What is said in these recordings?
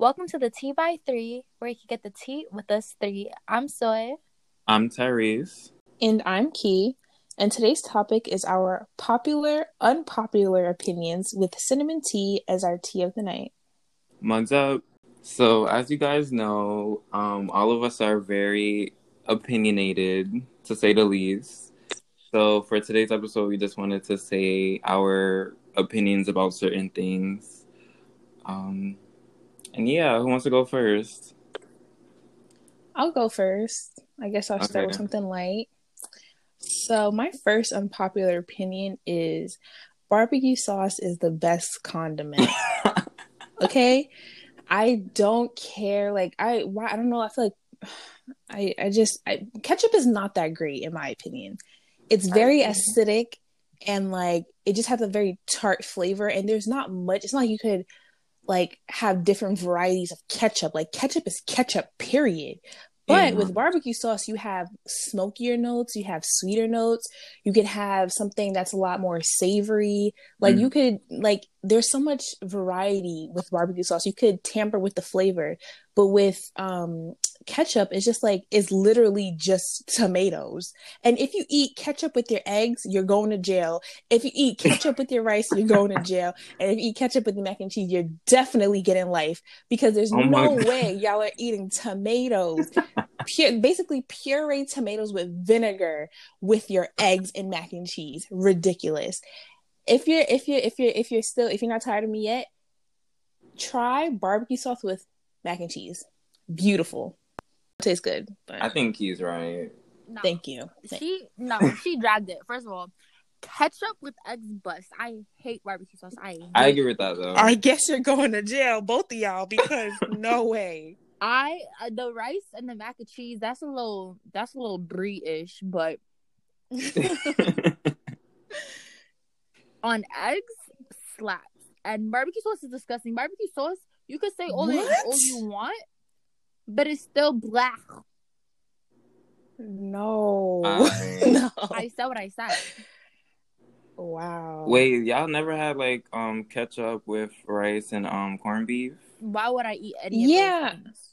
Welcome to the Tea by Three, where you can get the tea with us three. I'm Soy. I'm Tyrese. And I'm Key. And today's topic is our popular, unpopular opinions with cinnamon tea as our tea of the night. Mugs up. So, as you guys know, um, all of us are very opinionated, to say the least. So, for today's episode, we just wanted to say our opinions about certain things. Um, and yeah, who wants to go first? I'll go first. I guess I'll start with something light. So, my first unpopular opinion is barbecue sauce is the best condiment. okay? I don't care. Like, I, why, I don't know. I feel like I, I just, I, ketchup is not that great, in my opinion. It's very acidic and like it just has a very tart flavor, and there's not much. It's not like you could like have different varieties of ketchup. Like ketchup is ketchup, period. But Yeah. with barbecue sauce, you have smokier notes, you have sweeter notes, you could have something that's a lot more savory. Like Mm. you could like there's so much variety with barbecue sauce. You could tamper with the flavor. But with um ketchup, is just like it's literally just tomatoes. And if you eat ketchup with your eggs, you're going to jail. If you eat ketchup with your rice, you're going to jail. And if you eat ketchup with your mac and cheese, you're definitely getting life because there's Oh no way y'all are eating tomatoes. Pure, basically pureed tomatoes with vinegar with your eggs and mac and cheese. Ridiculous. If you're if you're if you're if you're still if you're not tired of me yet, try barbecue sauce with mac and cheese. Beautiful. Tastes good. But I think he's right. No, thank you. She no, she dragged it. First of all, ketchup with eggs bust. I hate barbecue sauce. I hate I it. agree with that though. I guess you're going to jail, both of y'all, because no way. I uh, the rice and the mac and cheese. That's a little. That's a little brie ish, but on eggs slaps. And barbecue sauce is disgusting. Barbecue sauce, you could say all, the, all you want, but it's still black. No. I- no. I said what I said. Wow. Wait, y'all never had like um ketchup with rice and um corned beef? Why would I eat any of Yeah. those things?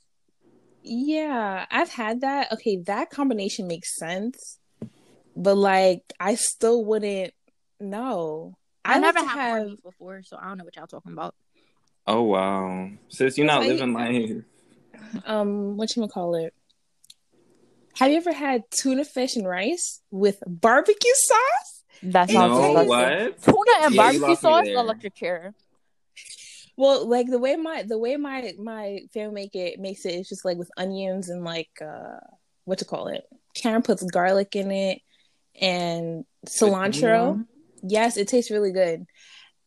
Yeah, I've had that. Okay, that combination makes sense. But like I still wouldn't know. I, I never like to had corned beef before, so I don't know what y'all talking about. Oh wow. Sis, you're not Like- living life. Um what you call it? Have you ever had tuna fish and rice with barbecue sauce? That's not No, disgusting. what? Tuna and Yeah, barbecue sauce, there. electric chair. Well, like the way my the way my my family make it makes it is just like with onions and like uh what to call it. Karen puts garlic in it and cilantro. Yes, it tastes really good.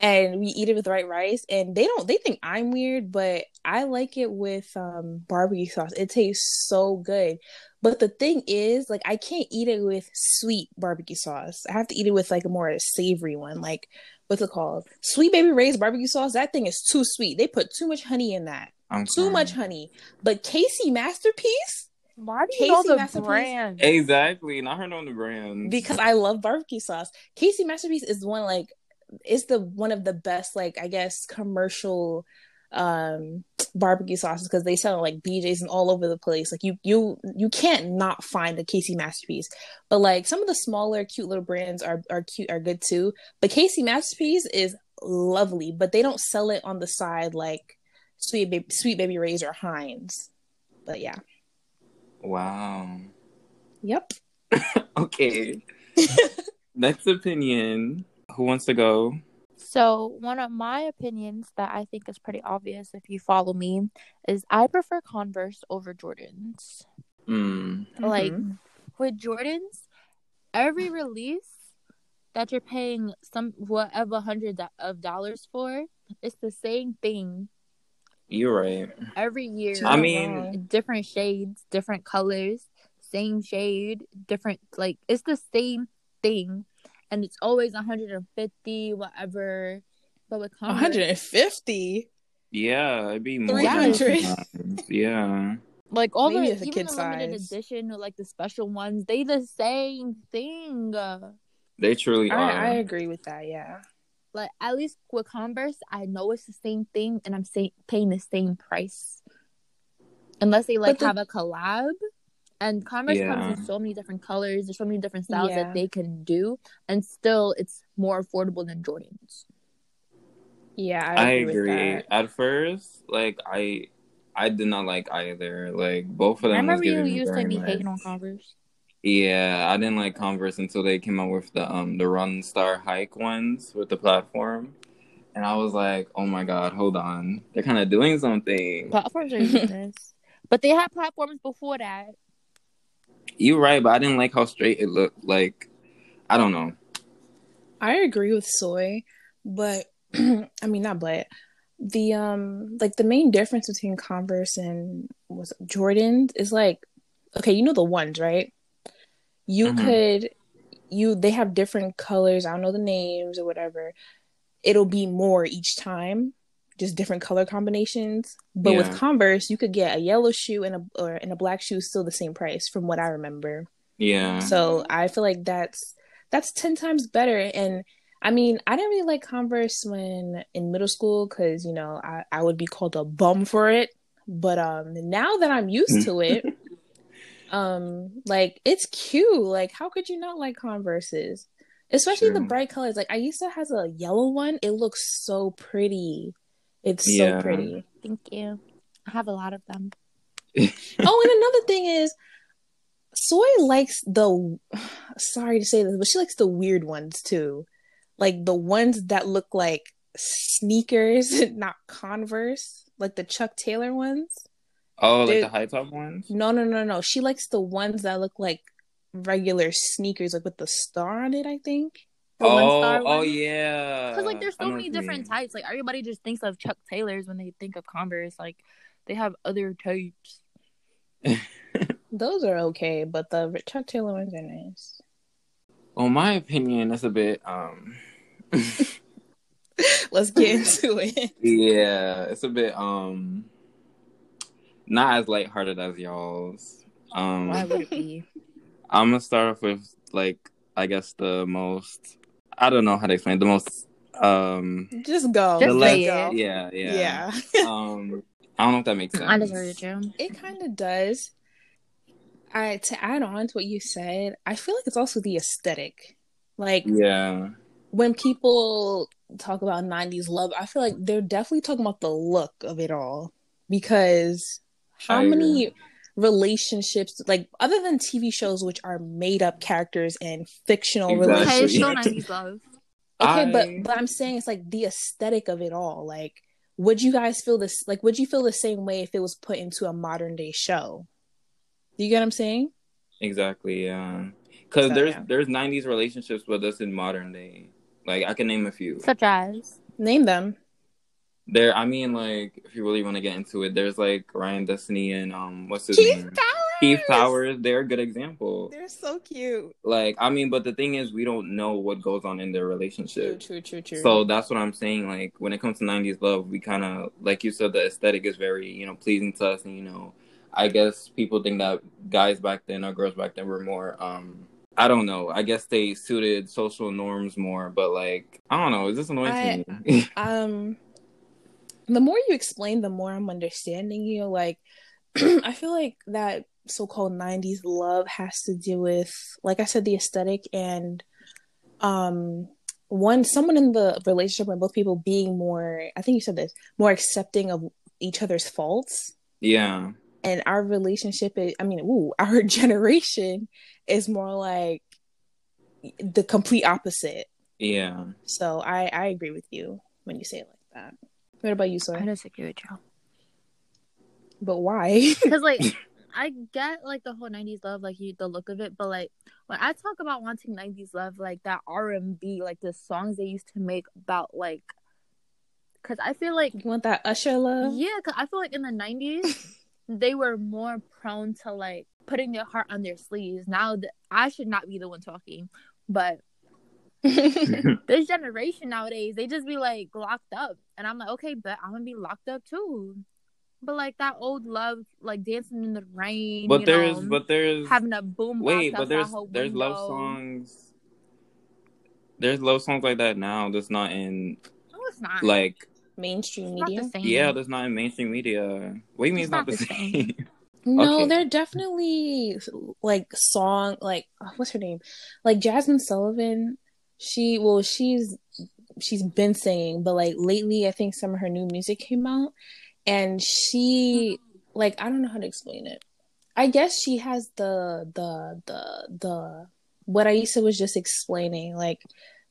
And we eat it with white rice and they don't they think I'm weird, but I like it with um barbecue sauce. It tastes so good. But the thing is, like I can't eat it with sweet barbecue sauce. I have to eat it with like a more savory one, like what's it called? Sweet baby Ray's barbecue sauce. That thing is too sweet. They put too much honey in that. I'm Too crying. much honey. But KC Masterpiece, Why do you know KC the Masterpiece. brand? Exactly. Not her knowing the brand. because I love barbecue sauce. KC Masterpiece is one like it's the one of the best like I guess commercial um barbecue sauces because they sell like BJ's and all over the place. Like you you you can't not find a KC Masterpiece. But like some of the smaller cute little brands are are cute are good too. But KC Masterpiece is lovely, but they don't sell it on the side like Sweet Baby Sweet Baby Ray's or Heinz. But yeah. Wow. Yep. Okay. Next opinion. Who wants to go? So, one of my opinions that I think is pretty obvious if you follow me is I prefer Converse over Jordans. Mm. Like Mhm. with Jordans, every release that you're paying some whatever hundred of dollars for, it's the same thing You're right. every year. I mean- different shades, different colors, same shade, different like it's the same thing, and it's always 150 whatever. But with Converse, 150. Yeah, it'd be more 300. than. Yeah. like all Maybe the it's a even kid the limited size. edition or like the special ones, they the same thing. They truly are. I, I agree with that. Yeah. like at least with Converse, I know it's the same thing, and I'm say- paying the same price, unless they like the- have a collab. And Converse Yeah. comes in so many different colors. There's so many different styles Yeah. that they can do, and still it's more affordable than Jordans. Yeah, I I agree. agree. At first, like I, I did not like either. Like both of I them. was remember you used to be much. hating on Converse. Yeah, I didn't like Converse until they came out with the um the Run Star Hike ones with the platform, and I was like, oh my god, hold on, they're kind of doing something. Platforms are useless, but they had platforms before that. You're right, but I didn't like how straight it looked. Like, I don't know. I agree with soy, but I mean not but the um like the main difference between Converse and was Jordans is like okay, you know the ones, right? You Mhm. could you they have different colors, I don't know the names or whatever. It'll be more each time, just different color combinations. But with Converse, you could get a yellow shoe and a or and a black shoe still the same price from what I remember. Yeah, So I feel like that's that's ten times better. And I mean, I didn't really like Converse when in middle school because you know I, I would be called a bum for it. But um, now that I'm used to it, um, like it's cute. Like how could you not like Converses? Especially the bright colors. Like I used to has a yellow one. It looks so pretty. It's Yeah. so pretty. Thank you. I have a lot of them. oh, and another thing is, Soy likes the. Sorry to say this, but she likes the weird ones too, like the ones that look like sneakers, not Converse, like the Chuck Taylor ones. Oh, like the high top ones. No, no, no, no. She likes the ones that look like regular sneakers, like with the star on it. I think. The oh, one star oh yeah. Because like there's so many different mean. types. Like everybody just thinks of Chuck Taylors when they think of Converse. Like they have other types. Those are okay, but the Chuck Taylor ones are nice. Well, my opinion is a bit um. Let's get into it. Yeah, it's a bit um not as lighthearted as y'all's. Um Why would it be? I'm gonna start off with like I guess the most I don't know how to explain it, the most um Just go. Just the say less it. yeah, yeah. yeah. um I don't know if that makes sense. I just heard it, Jim. It kind of does. I to add on to what you said, I feel like it's also the aesthetic. Like Yeah. when people talk about 90s love, I feel like they're definitely talking about the look of it all because how I agree. many relationships like other than TV shows which are made up characters and fictional Exactly. Okay, it's relationships. still 90s. Okay, I- but but I'm saying it's like the aesthetic of it all. Like, would you guys feel this? Like, would you feel the same way if it was put into a modern day show? Do you get what I'm saying? Exactly, yeah. Cuz So, there's yeah. there's 90s relationships with us in modern day. Like I can name a few. Such as Name them. There I mean like if you really want to get into it, there's like Ryan Destiny and um what's his Keith name? Powers. Keith Powers, they're a good example. They're so cute. Like, I mean, but the thing is, we don't know what goes on in their True, relationship. true, true, true. So that's what I'm saying. Like, when it comes to 90s love, we kind of, like you said, the aesthetic is very, you know, pleasing to us. And, you know, I guess people think that guys back then or girls back then were more, um, I don't know. I guess they suited social norms more. But, like, I don't know. Is this annoying I- to me? um, the more you explain, the more I'm understanding you. Like, I feel like that so-called 90s love has to do with, like I said, the aesthetic and, um, one someone in the relationship and both people being more. I think you said this more accepting of each other's faults. yeah. and our relationship is i mean ooh, our generation is more like the complete opposite Yeah. so i i agree with you when you say it like that what about you sir? I sir just agree with you. but why Because like I get like the whole '90s love, like you, the look of it, but like when I talk about wanting '90s love, like that R and B, like the songs they used to make about like, because I feel like you want that usher love yeah, because I feel like in the '90s they were more prone to like putting their heart on their sleeves. Now that I should not be the one talking, but this generation nowadays they just be like locked up, and I'm like, okay, but I'm gonna be locked up too. But like that old love, like dancing in the rain. But there's, know, but there's, having a boom. wait, but there's, outside her there's love songs. there's love songs like that now. That's not in No, it's not. like Mainstream It's media. yeah, that's not in mainstream media. What do you mean it's, It's not, not the the same? same. No, Okay. they're definitely like song like what's her name? Like Jazmine Sullivan. She well she's she's been singing, but like lately I think some of her new music came out and she like I don't know how to explain it. I guess she has the the the the what Aisa was just explaining, like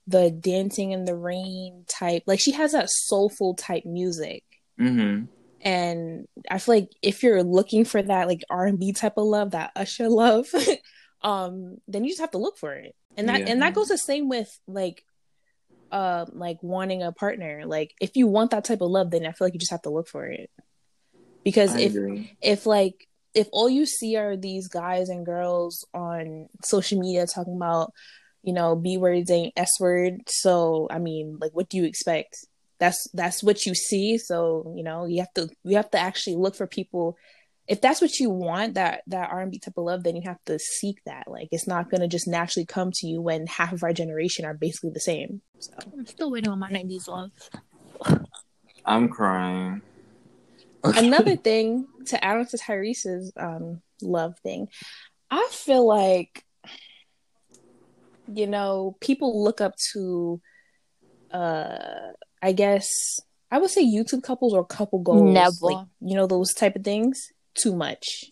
the dancing in the rain type. Like she has that soulful type music hmm and I feel like if you're looking for that like R and B type of love, that Usher love, um, then you just have to look for it, and that Yeah. and that goes the same with like, uh, like wanting a partner. Like if you want that type of love, then I feel like you just have to look for it, because I if agree. if like if all you see are these guys and girls on social media talking about you know b words ain't s word so i mean like what do you expect that's that's what you see so you know you have to you have to actually look for people if that's what you want that that r&b type of love then you have to seek that like it's not going to just naturally come to you when half of our generation are basically the same so I'm still waiting on my 90s love. I'm crying. another thing to add on to Tyrese's um love thing, I feel like you know, people look up to uh I guess I would say YouTube couples or couple goals. Never. Like, you know, those type of things too much.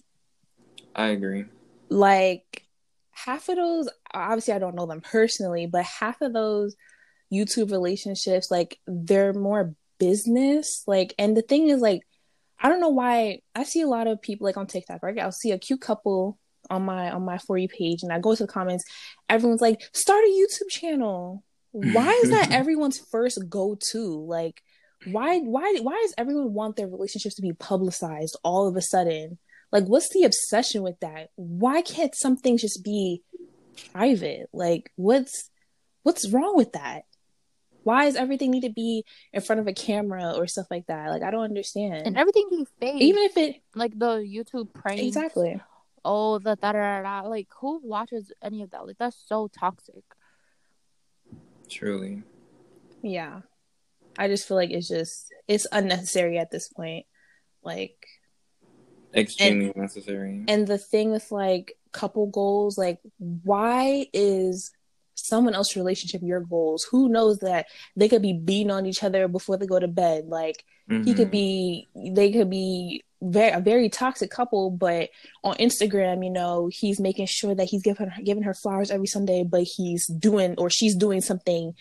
I agree. Like half of those obviously I don't know them personally, but half of those YouTube relationships, like they're more business. Like and the thing is like I don't know why I see a lot of people like on TikTok, right? I'll see a cute couple on my on my for you page and I go to the comments, everyone's like, start a YouTube channel. Why is that everyone's first go to? Like why why why does everyone want their relationships to be publicized all of a sudden? Like what's the obsession with that? Why can't some things just be private? Like what's what's wrong with that? Why does everything need to be in front of a camera or stuff like that? Like I don't understand. And everything be fake. Even if it like the YouTube pranks. exactly. Oh, the da da da da. Like, who watches any of that? Like, that's so toxic. Truly. Yeah. I just feel like it's just it's unnecessary at this point. Like Extremely necessary. and the thing with like couple goals, like why is someone else's relationship your goals? Who knows that they could be beating on each other before they go to bed? Like he could Mhm. be they could be very a very toxic couple but on instagram you know he's making sure that he's giving her giving her flowers every sunday but he's doing or she's doing something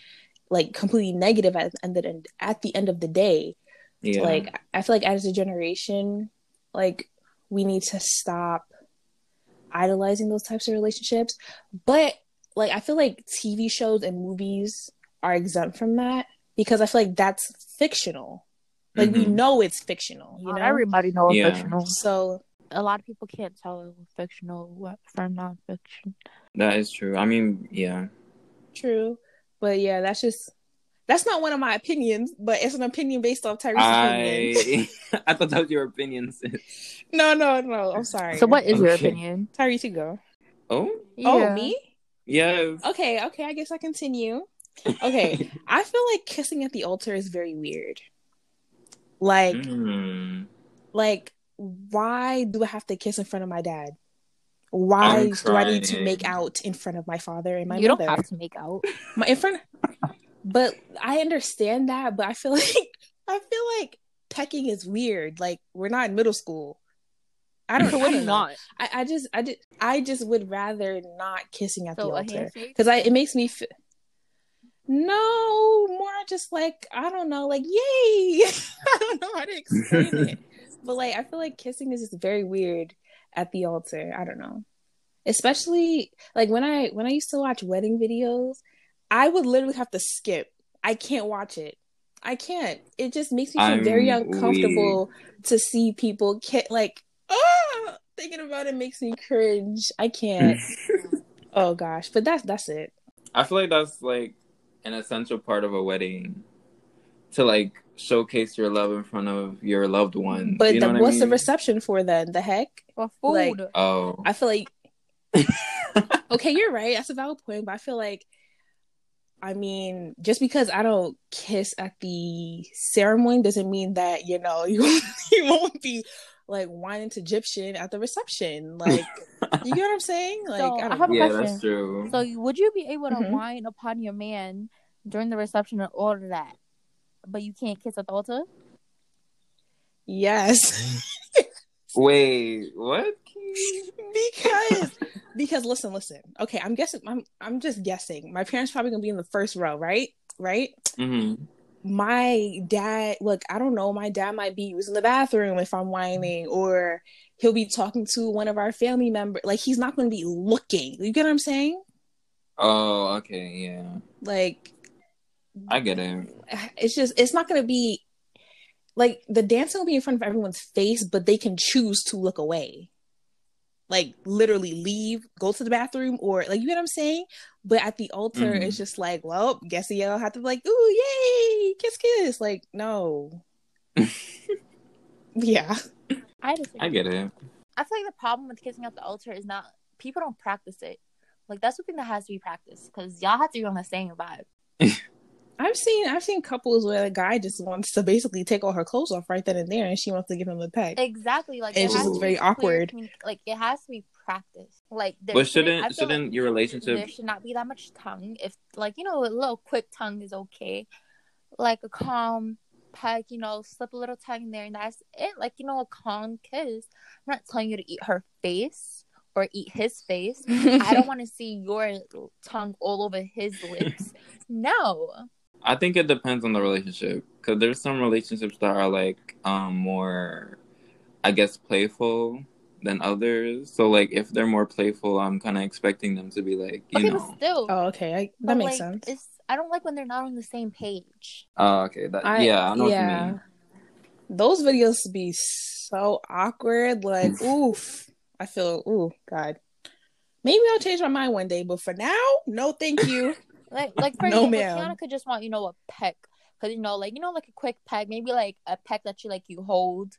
like completely negative at, and then at the end of the day yeah. like i feel like as a generation like we need to stop idolizing those types of relationships but like i feel like tv shows and movies are exempt from that because i feel like that's fictional like we Mhm. know it's fictional you Not know everybody knows Yeah. fictional. so A lot of people can't tell fictional what from nonfiction. that is true. I mean, yeah. true but yeah that's just that's not one of my opinions but it's an opinion based off Tyrese's opinion I I thought that was your opinion, no no no i'm sorry So, what is your opinion? Tyrese you go Oh? oh Yeah. me Yes. okay okay i guess i continue okay i feel like kissing at the altar is very weird like Mm. like why do i have to kiss in front of my dad why do i need to make out in front of my father and my you mother? don't have to make out. my in front but i understand that but i feel like i feel like pecking is weird. Like we're not in middle school. I don't So, I what do don't know. want? I, I just i did i just would rather not kissing at So, the altar. because i it makes me feel no more just like i don't know like yay! I don't know how to explain it. But like i feel like kissing is just very weird at the altar. I don't know. Especially like when i when i used to watch wedding videos i would literally have to skip. I can't watch it. I can't. It just makes me feel I'm very uncomfortable to see people ki- like oh thinking about it makes me cringe. I can't. Oh gosh. But that's that's it. I feel like that's like an essential part of a wedding to like showcase your love in front of your loved one. but you know the, what I what's the reception for then the heck For food. Like- Oh. I feel like okay, you're right. That's a valid point, but I feel like I mean, just because I don't kiss at the ceremony doesn't mean that you know you you won't be like whining to Egyptian at the reception. Like, you get what I'm saying? Like, So, I I don't have a know. yeah, question. that's true. So would you be able to Mhm. whine upon your man during the reception and all of that, but you can't kiss a the altar? yes, Wait, what? because because listen, listen. Okay, I'm guessing. I'm I'm just guessing. My parents probably gonna be in the first row, right? Right. hmm my dad look i don't know my dad might be using the bathroom if i'm whining or he'll be talking to one of our family members like he's not going to be looking you get what i'm saying Oh, okay, yeah, like I get it. it's just it's not going to be like the dancing will be in front of everyone's face but they can choose to look away like literally leave go to the bathroom or like you get what i'm saying but at the altar Mhm. it's just like well guess y'all have to be like ooh yay kiss kiss like no yeah I disagree. I get it. I feel like the problem with kissing at the altar is not people don't practice it. Like that's something that has to be practiced because y'all have to be on the same vibe. I've seen I've seen couples where the guy just wants to basically take all her clothes off right then and there, and she wants to give him a peck. Exactly. Like It it just has looks very be clear awkward. Like it has to be practiced. Like there But shouldn't- shouldn't shouldn't your relationship? there should not be that much tongue. If like you know a little quick tongue is okay, like a calm peck, you know, slip a little tongue in there, and that's it. Like you know, a calm kiss. I'm not telling you to eat her face or eat his face. I don't want to see your tongue all over his lips. No. I think it depends on the relationship because there's some relationships that are like um more, I guess, playful than others. So like if they're more playful, I'm kind of expecting them to be like, you Okay, know, but still. Oh, okay, I, that but, makes like, sense. It's I don't like when they're not on the same page. oh okay, that I- yeah, I know yeah. what you mean. Those videos be so awkward. Like, oof, I feel, ooh, God. Maybe I'll change my mind one day, but for now, no, thank you. Like, like for No, example, ma'am. Kiana could just want you know a peck, because you know, like you know, like a quick peck, maybe like a peck that you like you hold,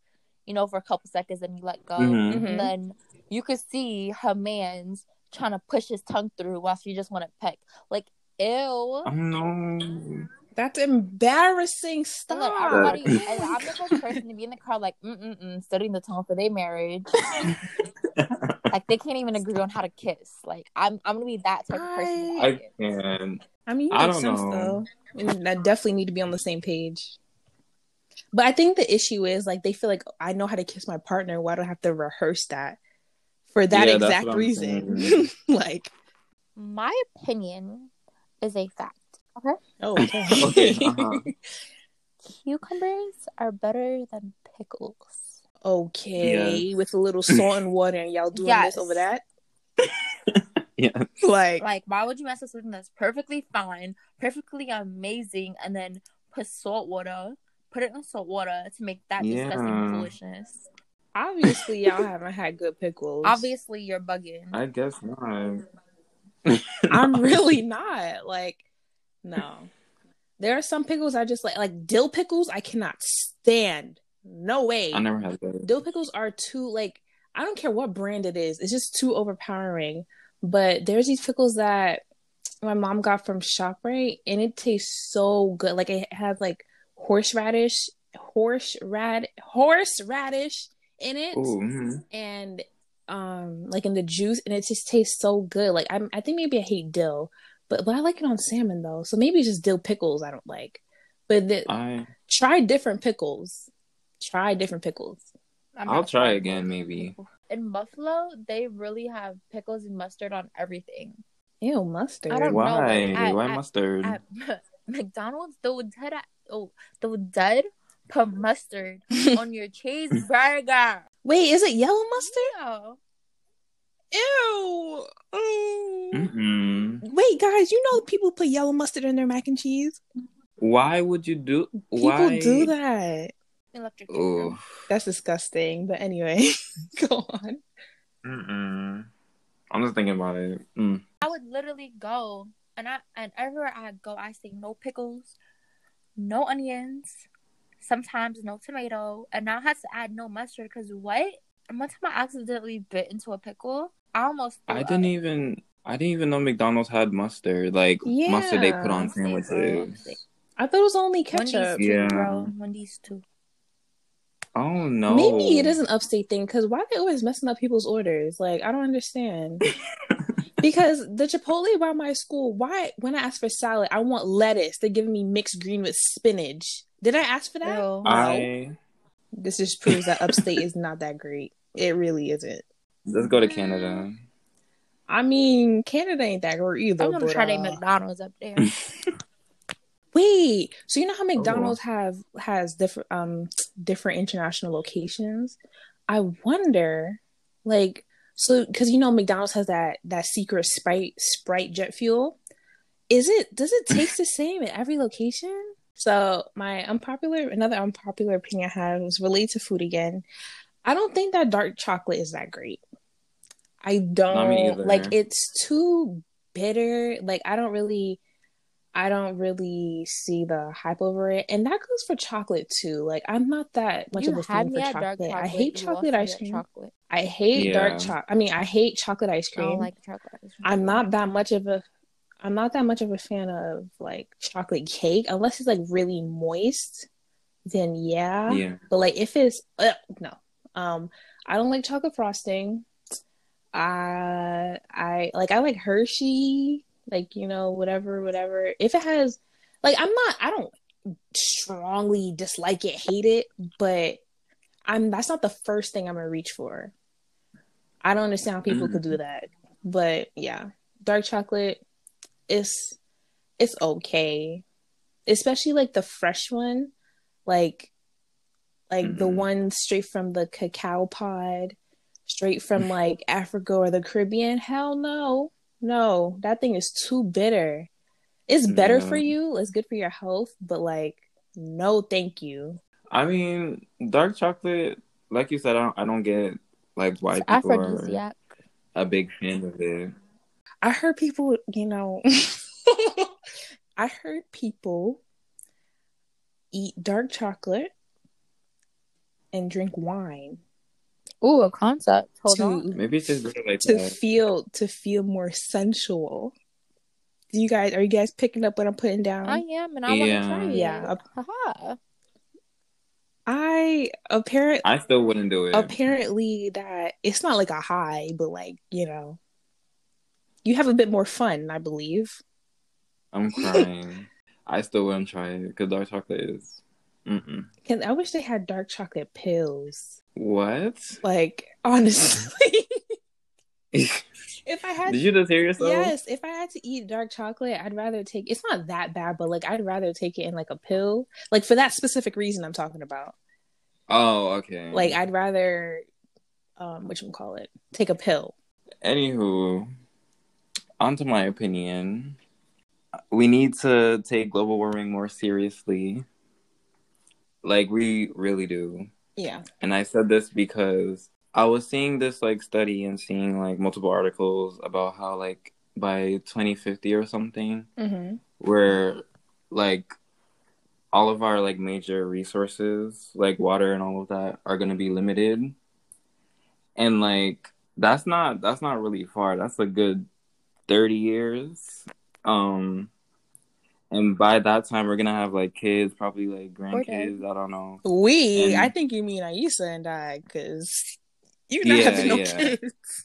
you know, for a couple seconds and you let go, Mhm. Mhm. and then you could see her man's trying to push his tongue through while she just want to peck. Like, ew. No. That's embarrassing. And Stop. look, everybody, and I'm the first person to be in the car, like, mm mm mm, studying the tone for their marriage. like, they can't even agree on how to kiss. Like, I'm, I'm gonna be that type of person. in I can. I mean, I don't sense know. though. I definitely need to be on the same page. But I think the issue is like they feel like I know how to kiss my partner. Why do I have to rehearse that for that Yeah, exact reason? like, My opinion is a fact. Okay. oh, okay. Okay, uh-huh. Cucumbers are better than pickles. Okay, with a little salt and water, and y'all doing Yes. this over that. Yeah. Like, Like, why would you mess with something that's perfectly fine, perfectly amazing, and then put salt water, put it in salt water to make that disgusting Yeah. foolishness? obviously, y'all haven't had good pickles. Obviously, you're bugging. I guess not. I'm really not. Like, no. There are some pickles I just like, like dill pickles. I cannot stand. No way. I never had that. dill pickles are too like I don't care what brand it is. It's just too overpowering. But there's these pickles that my mom got from ShopRite and it tastes so good. Like it has like horseradish, horse rad horseradish in it Ooh, mhm. and um like in the juice and it just tastes so good. Like I'm I think maybe I hate dill, but but I like it on salmon though. So maybe it's just dill pickles I don't like. But the, I try different pickles. Try different pickles. I'm I'll try again, maybe. In Buffalo, they really have pickles and mustard on everything. Ew, mustard. I don't know. Why? At- Why at- mustard? At McDonald's, they would dead, oh, they would dead put mustard on your cheeseburger. Wait, is it yellow mustard? Yeah. Ew. Mm. Mm-mm. Wait, guys, you know people put yellow mustard in their mac and cheese? Why would you do? People Why do that. Electric Ooh. chicken. That's disgusting. But anyway, go on. Mm-mm. I'm just thinking about it. Mm. I would literally go and I and everywhere I go, I say no pickles, no onions, sometimes no tomato, and now I had to add no mustard because what? One time I accidentally bit into a pickle. I almost. I didn't up. even. I didn't even know McDonald's had mustard, like mustard they put on sandwiches. I thought it was only ketchup. Wendy's too, Yeah. bro. Wendy's too. Oh no. Maybe it is an upstate thing because why they always messing up people's orders? Like I don't understand. because the Chipotle by my school, why when I ask for salad, I want lettuce. They're giving me mixed green with spinach. Did I ask for that? Ew. I This just proves that upstate is not that great. It really isn't. let's go to Canada. I mean, Canada ain't that great either. I'm gonna but, try their uh, McDonald's up there. Wait, so you know how McDonald's have has different um different international locations? I wonder, like, so because you know McDonald's has that that secret Sprite Sprite jet fuel. Is it does it taste the same in every location? So my unpopular another unpopular opinion I have was related to food again. I don't think that dark chocolate is that great. I don't like it's too bitter. Like I don't really I don't really see the hype over it. And that goes for chocolate too. Like I'm not that much you of a fan for chocolate. dark chocolate. I hate chocolate ice cream. Chocolate. I hate dark Yeah. chocolate. I mean, I hate chocolate ice cream. I don't cream. like chocolate ice cream. I'm not that much of a I'm not that much of a fan of like chocolate cake unless it's like really moist. Then yeah. Yeah. But like if it's uh, no. Um I don't like chocolate frosting. I I like I like Hershey, like you know whatever whatever. If it has like I'm not I don't strongly dislike it, hate it, but I'm that's not the first thing I'm going to reach for. I don't understand how people could do that. But yeah, dark chocolate is it's okay. Especially like the fresh one, like like the Mhm. one straight from the cacao pod, straight from like Africa or the Caribbean. Hell no. No, that thing is too bitter. It's better Yeah. for you, it's good for your health, but like no thank you. I mean, dark chocolate, like you said, I don't, I don't get like why It's people are a big fan of it. I heard people, you know, I heard people eat dark chocolate and drink wine Ooh, a concept. Hold to on. Maybe it's just like to that. feel to feel more sensual. Do you guys are you guys picking up what I'm putting down? I am, and I Yeah. want to try it. Yeah. Haha. I apparently I still wouldn't do it. apparently that it's not like a high, but like you know, you have a bit more fun. I believe. I'm crying. I still wouldn't try it because dark chocolate is. Mm-mm. Can I wish they had dark chocolate pills. What? Like honestly, if I had Did you just hear yourself? Yes, if I had to eat dark chocolate, I'd rather take it's not that bad, but like I'd rather take it in like a pill. Like for that specific reason I'm talking about. Oh, okay. Like I'd rather um you call it? Take a pill. Anywho, onto my opinion. We need to take global warming more seriously. Like we really do. Yeah. And I said this because I was seeing this like study and seeing like multiple articles about how like by 2050 or something, Mm-hmm. where like all of our like major resources, like water and all of that, are gonna be limited. And like that's not that's not really far. That's a good 30 years. Um and by that time we're gonna have like kids, probably like grandkids, I don't know. We And- I think you mean Aisa and I, because you're not Yeah, having no yeah. kids.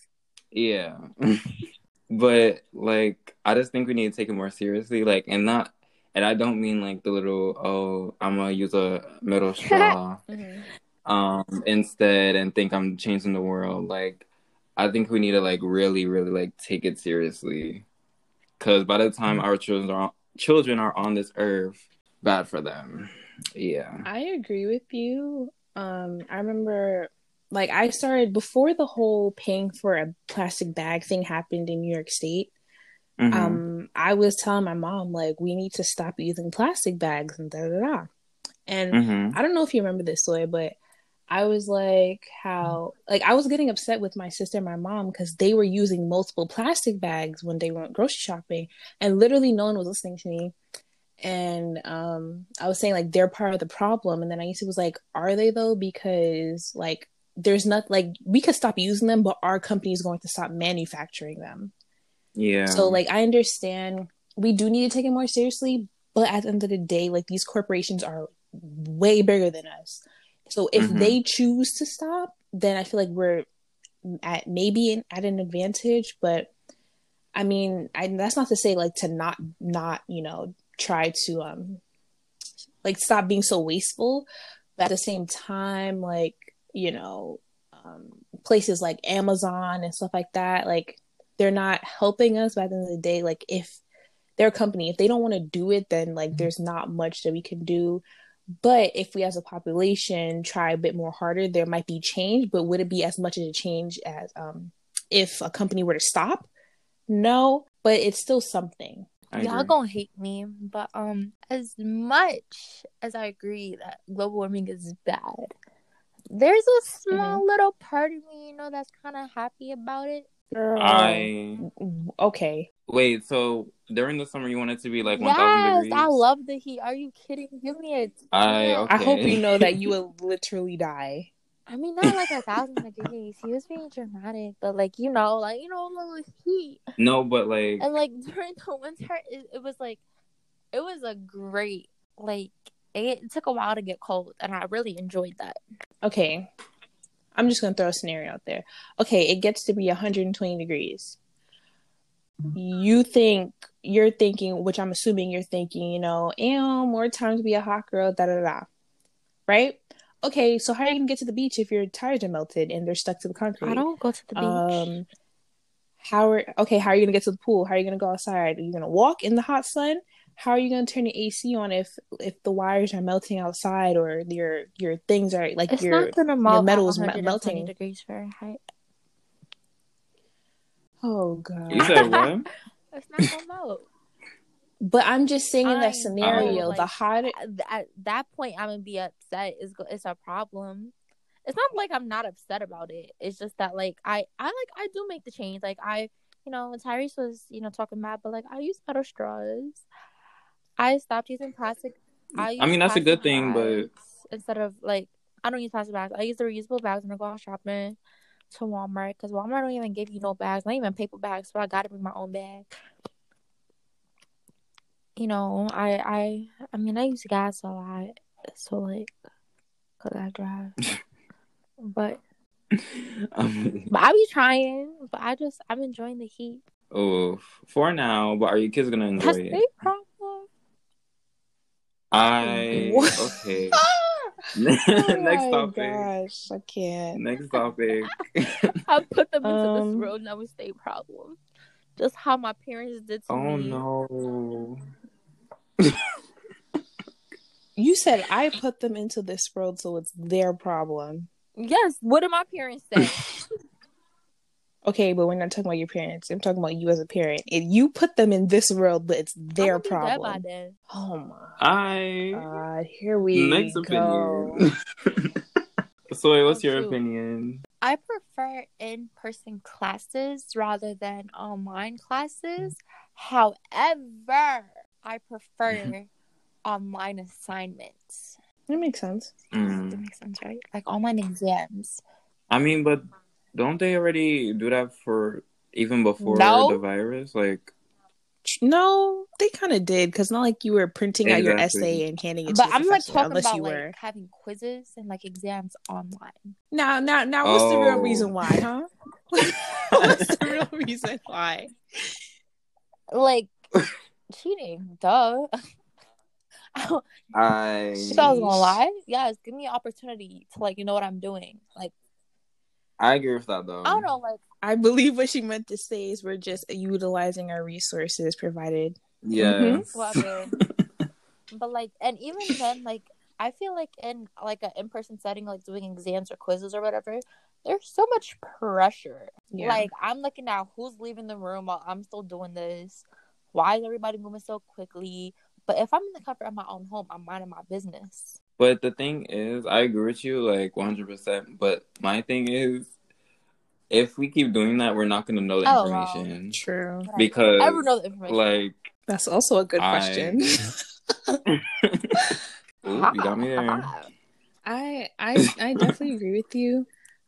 Yeah. but like I just think we need to take it more seriously. Like and not and I don't mean like the little oh I'm gonna use a metal straw Mm-hmm. um instead and think I'm changing the world. Like I think we need to like really, really like take it seriously. Cause by the time our children are children are on this earth, bad for them. Yeah. I agree with you. Um, I remember, like, I started before the whole paying for a plastic bag thing happened in New York State. Mhm. Um, I was telling my mom like we need to stop using plastic bags and da da da. And Mhm. I don't know if you remember this story, but I was like, how like I was getting upset with my sister and my mom because they were using multiple plastic bags when they went grocery shopping, and literally no one was listening to me. And um, I was saying like they're part of the problem, and then Aisha was like, "Are they though?" Because like there's not like we could stop using them, but our company is going to stop manufacturing them. Yeah. So like I understand we do need to take it more seriously, but at the end of the day, like these corporations are way bigger than us. So if Mhm. they choose to stop, then I feel like we're at maybe in, at an advantage. But I mean, I, that's not to say like to not not you know try to um like stop being so wasteful. But at the same time, like you know, um, places like Amazon and stuff like that, like they're not helping us. But at the end of the day, like if they're company, if they don't want to do it, then like there's not much that we can do. But if we as a population try a bit more harder, there might be change. But would it be as much of a change as um, if a company were to stop? No, but it's still something. I Y'all agree. gonna hate me, but um, as much as I agree that global warming is bad, there's a small little part of me, you know, that's kind of happy about it. Girl. I okay. Wait. So during the summer, you want it to be like one thousand yes, degrees. I love the heat. Are you kidding? Give me a. I okay. I hope you know that you will literally die. I mean, not like a thousand degrees. He was being dramatic, but like you know, like you know, a little heat. No, but like And like during the winter, it, it was like, it was a great like. It, it took a while to get cold, and I really enjoyed that. Okay. I'm just going to throw a scenario out there. Okay, it gets to be 120 degrees. You think, you're thinking, which I'm assuming you're thinking, you know, ew, more time to be a hot girl, da da da. Right? Okay, so how are you going to get to the beach if your tires are melted and they're stuck to the concrete? I don't go to the beach. Um, how are okay? How are you gonna get to the pool? How are you gonna go outside? Are you gonna walk in the hot sun? How are you gonna turn your AC on if if the wires are melting outside or your your things are like it's your gonna melt metal is me- 120 melting. degrees Fahrenheit. Oh god? you said what? It's not gonna melt. But I'm just saying in that scenario, know, the like, hot. At, at that point, I'm gonna be upset. It's it's a problem. It's not like I'm not upset about it. It's just that like I I like I do make the change. Like I you know Tyrese was you know talking mad, but like I use metal straws. I stopped using plastic. I, I mean, use that's a good thing, but- instead of like I don't use plastic bags. I use the reusable bags when I go out shopping to Walmart because Walmart don't even give you no bags, not even paper bags. So I gotta bring my own bag. You know, I I I mean I use gas a lot, so like, cause I drive. but um, but I be trying. But I just I'm enjoying the heat. oh, for now. But are your kids gonna enjoy That's it? problem. I okay. Oh Next my topic. gosh, I can't. Next topic. I put them into Um, this world, and that was their problem. Just how my parents did to oh me. no. You said I put them into this world, so it's their problem. Yes. What did my parents say? Okay, but we're not talking about your parents. I'm talking about you as a parent. If you put them in this world, but it's their I'm gonna be dead by problem. then. Oh my I god, here we next go. opinion. so what's your opinion? I prefer in-person classes rather than online classes. However, I prefer online assignments. That makes sense. That Mm. makes sense, right? Like online exams. I mean, but don't they already do that for even before No. the virus? Like, No, they kind of did because not like you were printing out your essay and handing it But to I'm not talking about you like having quizzes and like exams online. Now, now, now, what's the real Oh. reason why, huh? what's the real reason why? Like cheating, duh. I I. was gonna lie. Yes, give me an opportunity to like you know what I'm doing. Like I agree with that though. I don't know, like I believe what she meant to say is we're just utilizing our resources provided. Yes. Mm-hmm. whatever. but like, and even then, like I feel like in like an in person setting, like doing exams or quizzes or whatever, there's so much pressure. Yeah. Like I'm looking at who's leaving the room while I'm still doing this. Why is everybody moving so quickly? But if I'm in the comfort of my own home, I'm minding my business. But the thing is, I agree with you like 100%. But my thing is, if we keep doing that, we're not going to know the Oh, wow. information. True. Because, I never know the information. like, That's also a good I- question. Ooh, you got me there. I I I definitely agree with you.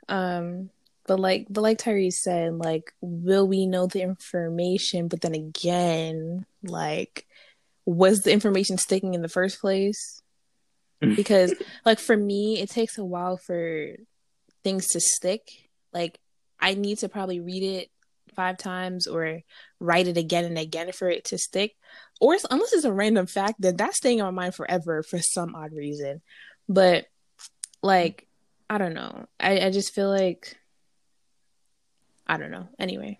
Um But like, but like Tyrese said, like, will we know the information? But then again, like, was the information sticking in the first place? Because, like, for me, it takes a while for things to stick. Like, I need to probably read it five times or write it again and again for it to stick. Or unless it's a random fact, then that's staying in my mind forever for some odd reason. But like, I don't know. I, I just feel like I don't know. Anyway.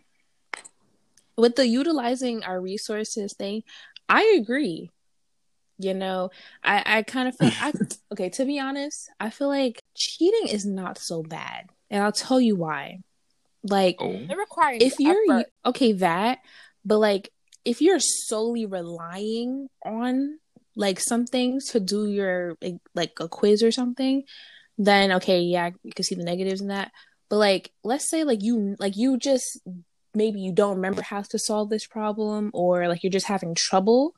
With the utilizing our resources thing, I agree. You know, I, I kind of feel I okay, to be honest, I feel like cheating is not so bad. And I'll tell you why. Like Oh. It requires if you're effort. okay that but like if you're solely relying on like something to do your like, like a quiz or something then okay yeah you can see the negatives in that but like let's say like you like you just maybe you don't remember how to solve this problem or like you're just having trouble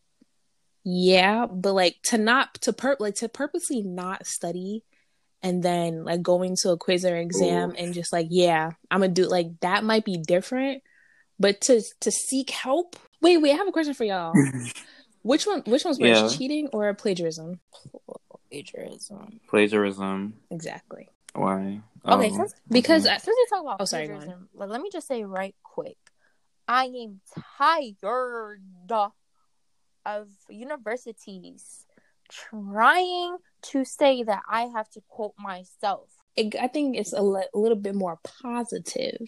yeah but like to not to per like to purposely not study and then like going to a quiz or exam Ooh. and just like yeah i'm gonna do like that might be different but to to seek help wait wait i have a question for y'all which one which one's worse Yeah. cheating or plagiarism plagiarism. Plagiarism. exactly Why? Okay, Oh, since because okay. I, uh, since we talk about Oh, sorry, plagiarism, like, let me just say right quick, I am tired of universities trying to say that I have to quote myself. it, I think it's a, li- a little bit more positive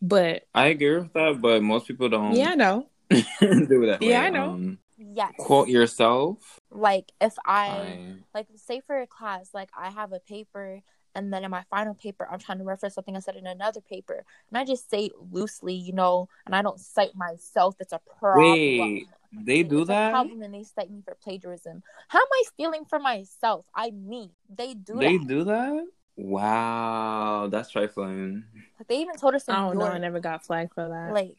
but I agree with that, but most people don't yeah i know do that. Yeah, way. I know. Um, Yes. quote yourself. Like if I I, like say for a class, like I have a paper and then in my final paper I'm trying to reference something I said in another paper and I just say loosely, you know, and I don't cite myself, it's a problem. Wait, they do It's a that? problem and they cite me for plagiarism. How am I stealing for myself? I mean, They do They that. do that? Wow, that's trifling. Like, they even told us in i don't know i never got flagged for that like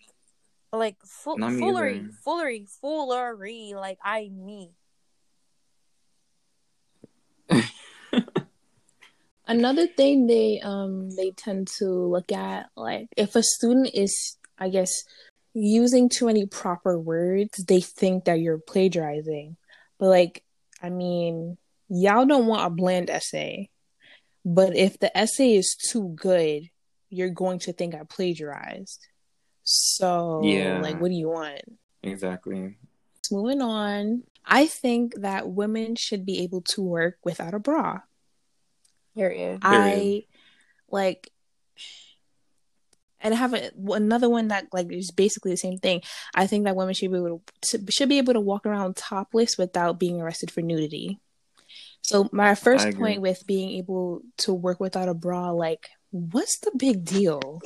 like fu- foolery, either. foolery, foolery. Like I me. another thing they um they tend to look at like if a student is i guess using too many proper words they think that you're plagiarizing. But like i mean y'all don't want a bland essay. But if the essay is too good you're going to think i plagiarized. So Yeah. like what do you want? Exactly. moving on. I think that women should be able to work without a bra. Period. I like and I have a, another one that like is basically the same thing. I think that women should be able to should be able to walk around topless without being arrested for nudity. So my first point with being able to work without a bra, like, what's the big deal?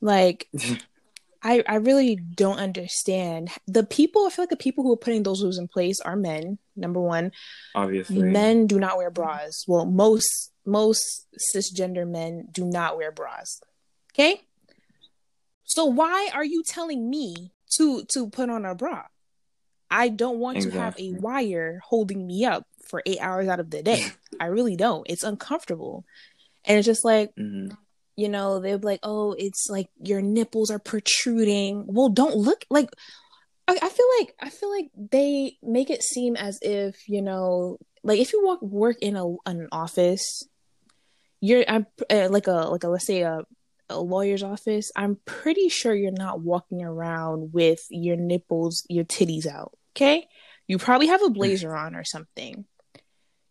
Like, I I really don't understand the people. I feel like the people who are putting those rules in place are men. Number one, Obviously. men do not wear bras. Well, most most cisgender men do not wear bras. Okay? So why are you telling me to to put on a bra? I don't want to have a wire holding me up for 8 hours out of the day. I really don't. It's uncomfortable. And it's just like, Mhm. you know, they'll be like, "Oh, it's like your nipples are protruding." Well, don't look like I, I feel like I feel like they make it seem as if you know, like if you walk work in a an office, you're I'm uh, like a like a let's say a a lawyer's office. I'm pretty sure you're not walking around with your nipples, your titties out. Okay, you probably have a blazer on or something.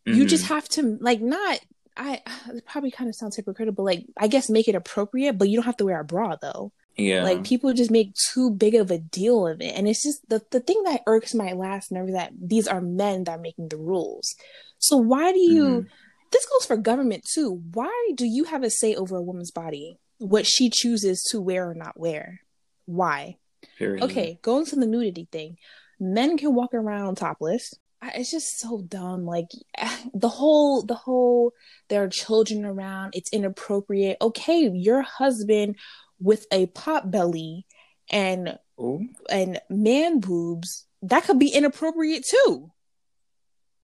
You Mhm. just have to like not. I it probably kind of sounds hypocritical, but like I guess make it appropriate, but you don't have to wear a bra though. yeah. Like people just make too big of a deal of it. And it's just the, the thing that irks my last nerve is that these are men that are making the rules. So why do you Mhm. this goes for government too. Why do you have a say over a woman's body? What she chooses to wear or not wear? Why? Period. Okay, going to the nudity thing. Men can walk around topless. I, it's just so dumb. Like the whole, the whole, there are children around. It's inappropriate. Okay, your husband with a pot belly and Oh, and man boobs. That could be inappropriate too.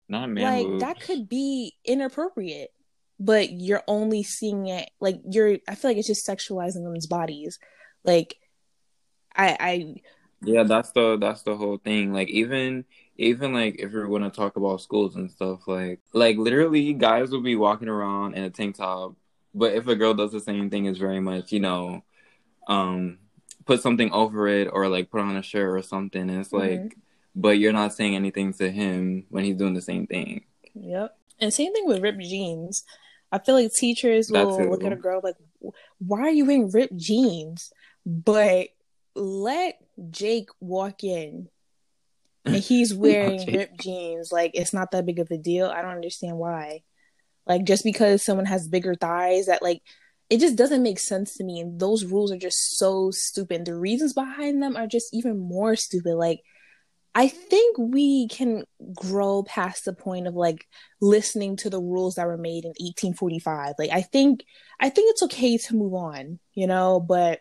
not man like boobs. that could be inappropriate. But you're only seeing it like you're I feel like it's just sexualizing women's bodies. Like I I yeah, that's the that's the whole thing. Like even even like if you're gonna talk about schools and stuff, like like literally guys will be walking around in a tank top, but if a girl does the same thing, it's very much you know, um, put something over it or like put on a shirt or something. And it's mm-hmm. like, but you're not saying anything to him when he's doing the same thing. Yep, and same thing with ripped jeans. I feel like teachers will look at a girl like, "Why are you wearing ripped jeans?" But let Jake walk in and he's wearing ripped jeans. Like it's not that big of a deal. I don't understand why. Like just because someone has bigger thighs that like it just doesn't make sense to me. And those rules are just so stupid. The reasons behind them are just even more stupid. Like I think we can grow past the point of like listening to the rules that were made in 1845. Like I think I think it's okay to move on, you know, but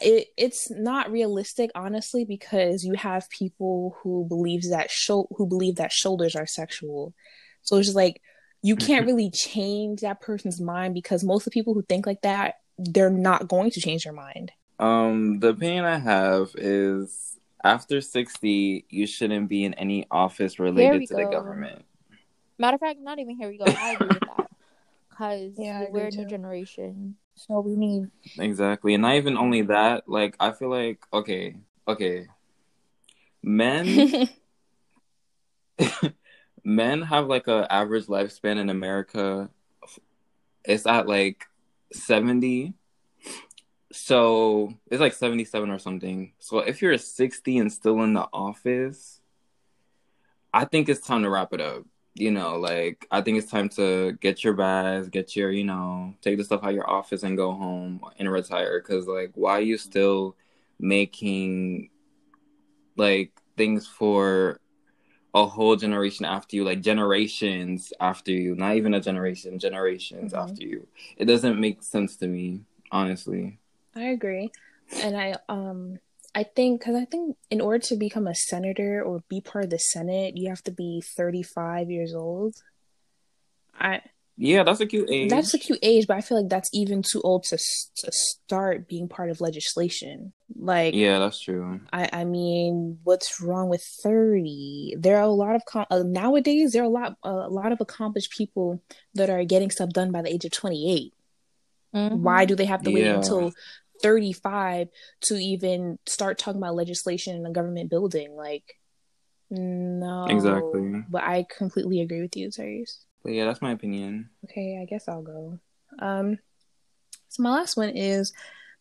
it it's not realistic honestly because you have people who believes that show who believe that shoulders are sexual so it's just like you can't mm-hmm. really change that person's mind because most of the people who think like that they're not going to change their mind um the opinion i have is after 60 you shouldn't be in any office related to go. the government matter of fact not even here we go i agree with that because yeah, we're a new generation so we need exactly, and not even only that. Like I feel like okay, okay, men. men have like a average lifespan in America. It's at like seventy. So it's like seventy seven or something. So if you're sixty and still in the office, I think it's time to wrap it up you know, like I think it's time to get your bags, get your, you know, take the stuff out of your office and go home and retire. Cause like, why are you still making like things for a whole generation after you, like generations after you, not even a generation, generations mm-hmm. after you? It doesn't make sense to me, honestly. I agree, and I um I think because I think in order to become a senator or be part of the Senate, you have to be 35 years old. I yeah, that's a cute age. That's a cute age, but I feel like that's even too old to to start being part of legislation. Like yeah, that's true. I I mean, what's wrong with 30? There are a lot of com- uh, nowadays. There are a lot a lot of accomplished people that are getting stuff done by the age of 28. Mm-hmm. Why do they have to wait yeah. until 35 to even start talking about legislation in a government building. Like, no. Exactly. But I completely agree with you, Tyrese. But yeah, that's my opinion. Okay, I guess I'll go. Um, so my last one is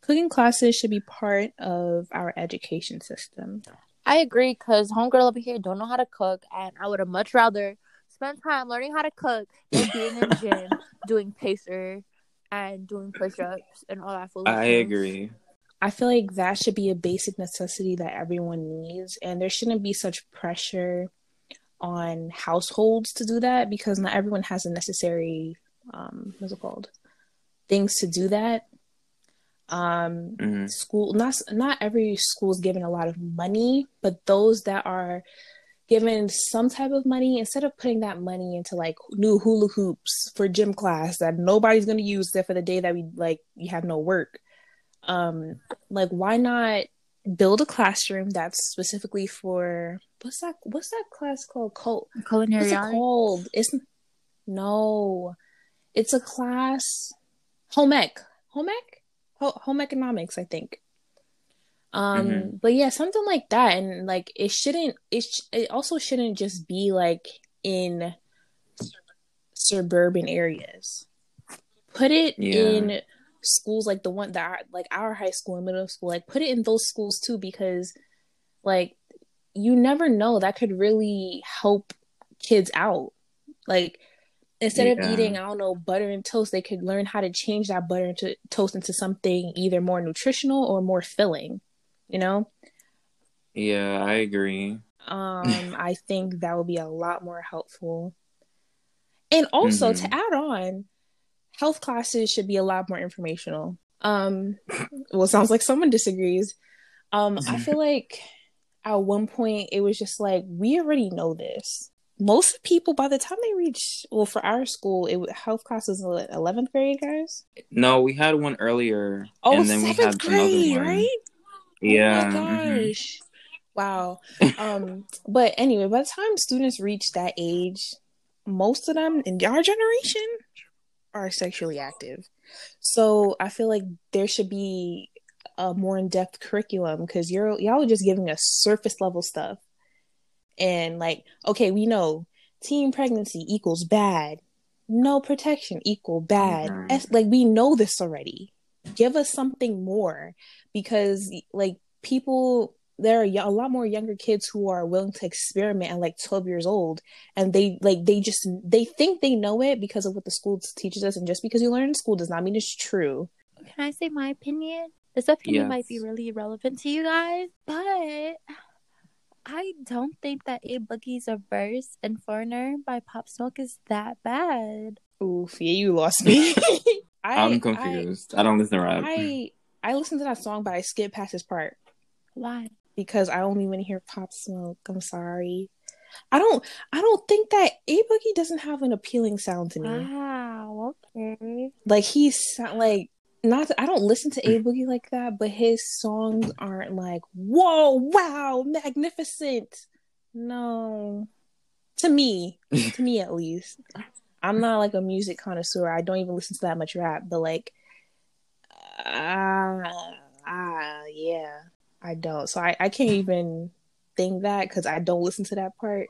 cooking classes should be part of our education system. I agree because homegirl over here don't know how to cook, and I would have much rather spend time learning how to cook than being in the gym doing pacer and doing push-ups and all that. I agree. I feel like that should be a basic necessity that everyone needs, and there shouldn't be such pressure on households to do that because not everyone has the necessary um, what's it called things to do that. Um, mm-hmm. School not not every school is given a lot of money, but those that are given some type of money instead of putting that money into like new hula hoops for gym class that nobody's going to use there for the day that we like we have no work. Um like why not build a classroom that's specifically for what's that what's that class called? Cul- culinary what's it called? It's no. It's a class home ec. Home ec? Home economics i think um mm-hmm. but yeah something like that and like it shouldn't it, sh- it also shouldn't just be like in suburban areas put it yeah. in schools like the one that like our high school and middle school like put it in those schools too because like you never know that could really help kids out like instead yeah. of eating i don't know butter and toast they could learn how to change that butter into toast into something either more nutritional or more filling you know? Yeah, I agree. Um, I think that would be a lot more helpful. And also mm-hmm. to add on, health classes should be a lot more informational. Um, well, sounds like someone disagrees. Um, I feel like at one point it was just like we already know this. most people by the time they reach well for our school, it health class is eleventh grade, guys. No, we had one earlier. Oh, and then we had grade, another one. right? Yeah. Oh my mhm. gosh. Wow. Um, but anyway, by the time students reach that age, most of them in our generation are sexually active. So I feel like there should be a more in-depth curriculum because you're y'all are just giving us surface level stuff. And like, okay, we know teen pregnancy equals bad. No protection equal bad. Mhm. Es- Like we know this already. Give us something more because like people there are a lot more younger kids who are willing to experiment at like 12 years old and they like they just they think they know it because of what the school teaches us and just because you learn in school does not mean it's true Can I say my opinion? This opinion Yes. might be really relevant to you guys, but I don't think that A Boogie's a verse and Foreigner by Pop Smoke is that bad. oof yeah you lost me I, I'm confused. I, don't listen to rap. I, I I listened to that song but I skipped past this part Why? because I only want to hear Pop Smoke. I'm sorry. I don't I don't think that A Boogie doesn't have an appealing sound to me. Wow, okay. Like he's like not I don't listen to A Boogie like that, but his songs aren't like whoa, wow, magnificent. No. To me, to me at least. I'm not like a music connoisseur. I don't even listen to that much rap, but like ah ah yeah. I don't. So I, I can't even think that because I don't listen to that part.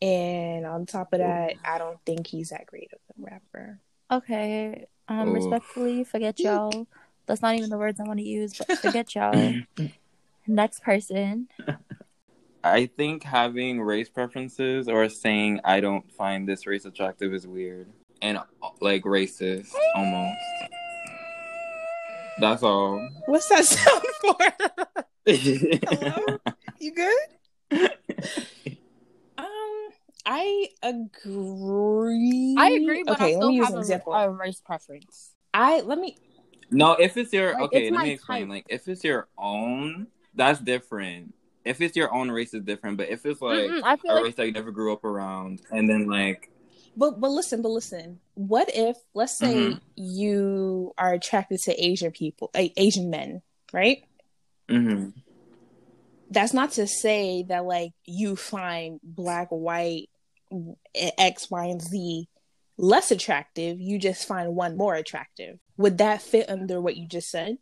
And on top of that, I don't think he's that great of a rapper. Okay. Um, Oh. respectfully, forget y'all. That's not even the words I want to use, but forget y'all. Next person. I think having race preferences or saying I don't find this race attractive is weird and like racist almost. That's all. What's that sound for? Hello? You good? Um, I agree. I agree, but okay, I let still me use have an a, example. a race preference. I let me. no, if it's your Like, okay, it's let me explain. type. Like if it's your own, that's different. If it's your own race, is different. But if it's like I feel a like race that you never grew up around, and then like But but listen, but listen. What if let's say Mhm. you are attracted to Asian people, Asian men, right? mhm. That's not to say that like you find black, white, X, Y, and Z less attractive. You just find one more attractive. Would that fit under what you just said?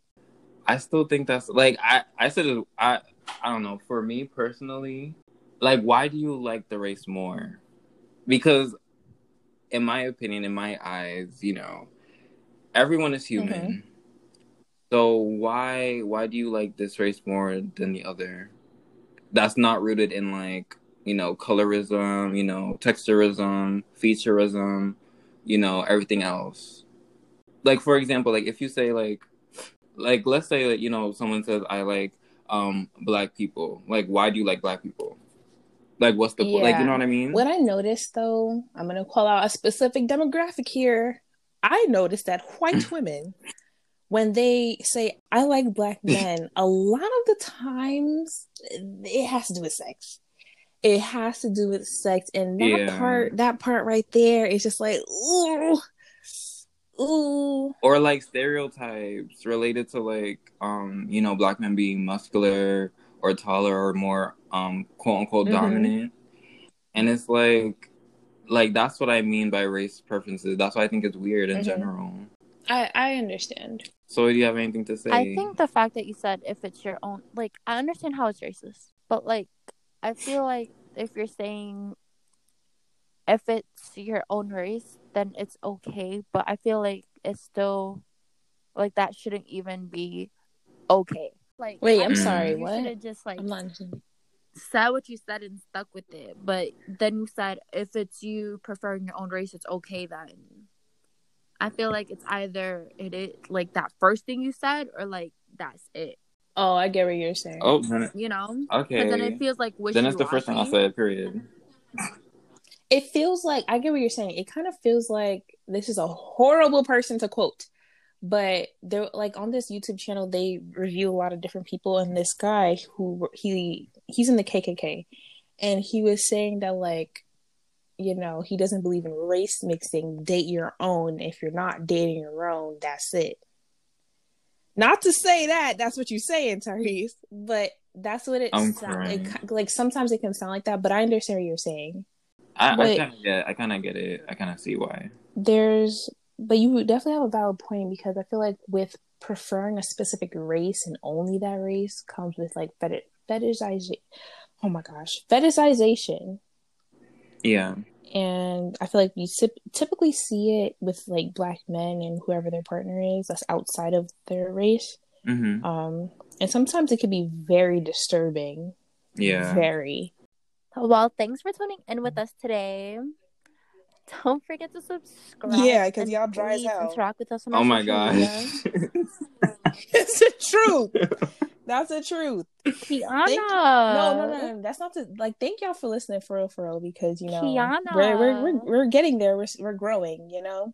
I still think that's like I I said I I don't know for me personally like why do you like the race more? Because in my opinion in my eyes you know everyone is human. Mm-hmm. So why why do you like this race more than the other? That's not rooted in like you know colorism you know texturism featureism you know everything else. Like for example like if you say like like let's say that you know someone says i like um black people like why do you like black people like what's the like you know what i mean What I noticed though, I'm gonna call out a specific demographic here. I noticed that white women, when they say I like black men, a lot of the times it has to do with sex. It has to do with sex, and that Yeah. part, that part right there, is just like ooh, ooh. or like stereotypes related to like um you know black men being muscular or taller or more um quote unquote Mhm. dominant and it's like like that's what i mean by race preferences that's why i think it's weird in Mhm. general I I understand. so do you have anything to say I think the fact that you said if it's your own, like, I understand how it's racist, but like, I feel like if you're saying if it's your own race, then it's okay, but I feel like it's still like that shouldn't even be okay. Like, Wait, I I'm feel like sorry, You what? should have just like I'm said what you said and stuck with it, but then you said if it's you preferring your own race, it's okay then. I feel like it's either it is like that first thing you said or like that's it. Oh, I get what you're saying. oh then, You know? okay Because then it feels like wishy then it's the first thing i said period it feels like I get what you're saying. It kind of feels like this is a horrible person to quote, but they're like on this YouTube channel. They review a lot of different people, and this guy who he he's in the KKK, and he was saying that like you know, he doesn't believe in race mixing. Date your own. If you're not dating your own, that's it. Not to say that that's what you're saying, Tyrese, but that's what it sounds like. like. Sometimes it can sound like that, but I understand what you're saying. I, I kind of get, I kind of get it. I kind of see why. There's, but you definitely have a valid point because I feel like with preferring a specific race and only that race comes with like fetish, fetishization. Oh my gosh, fetishization. Yeah. And I feel like you typically see it with like black men and whoever their partner is that's outside of their race. Mm-hmm. Um, and sometimes it can be very disturbing. Yeah. Very. Well, thanks for tuning in with us today. Don't forget to subscribe. Yeah, because y'all dry as hell. Interact with us on Oh my gosh. it's the truth. That's the truth. Kiana. Thank, no, no, no, no. That's not the like. Thank y'all for listening for real, for real. Because you know, Kiana. We're, we're we're we're getting there. We're we're growing. You know,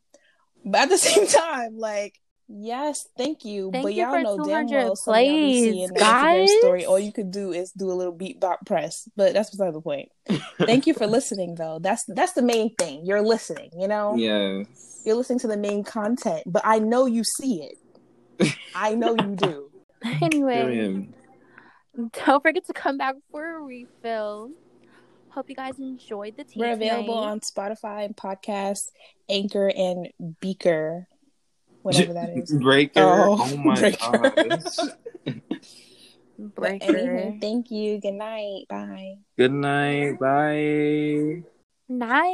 but at the same time, like Yes, thank you. Thank but you y'all know damn well plays, guys. story. All you could do is do a little beat bop press. But that's beside the point. thank you for listening though. That's that's the main thing. You're listening, you know? Yes. You're listening to the main content. But I know you see it. I know you do. Anyway. Don't forget to come back for a refill. Hope you guys enjoyed the tea. We're available tonight. on Spotify and podcast, Anchor, and Beaker whatever that is. Breaker. Oh, oh my god. Breaker. Anyway, thank you. Good night. Bye. Good night. Bye. Night.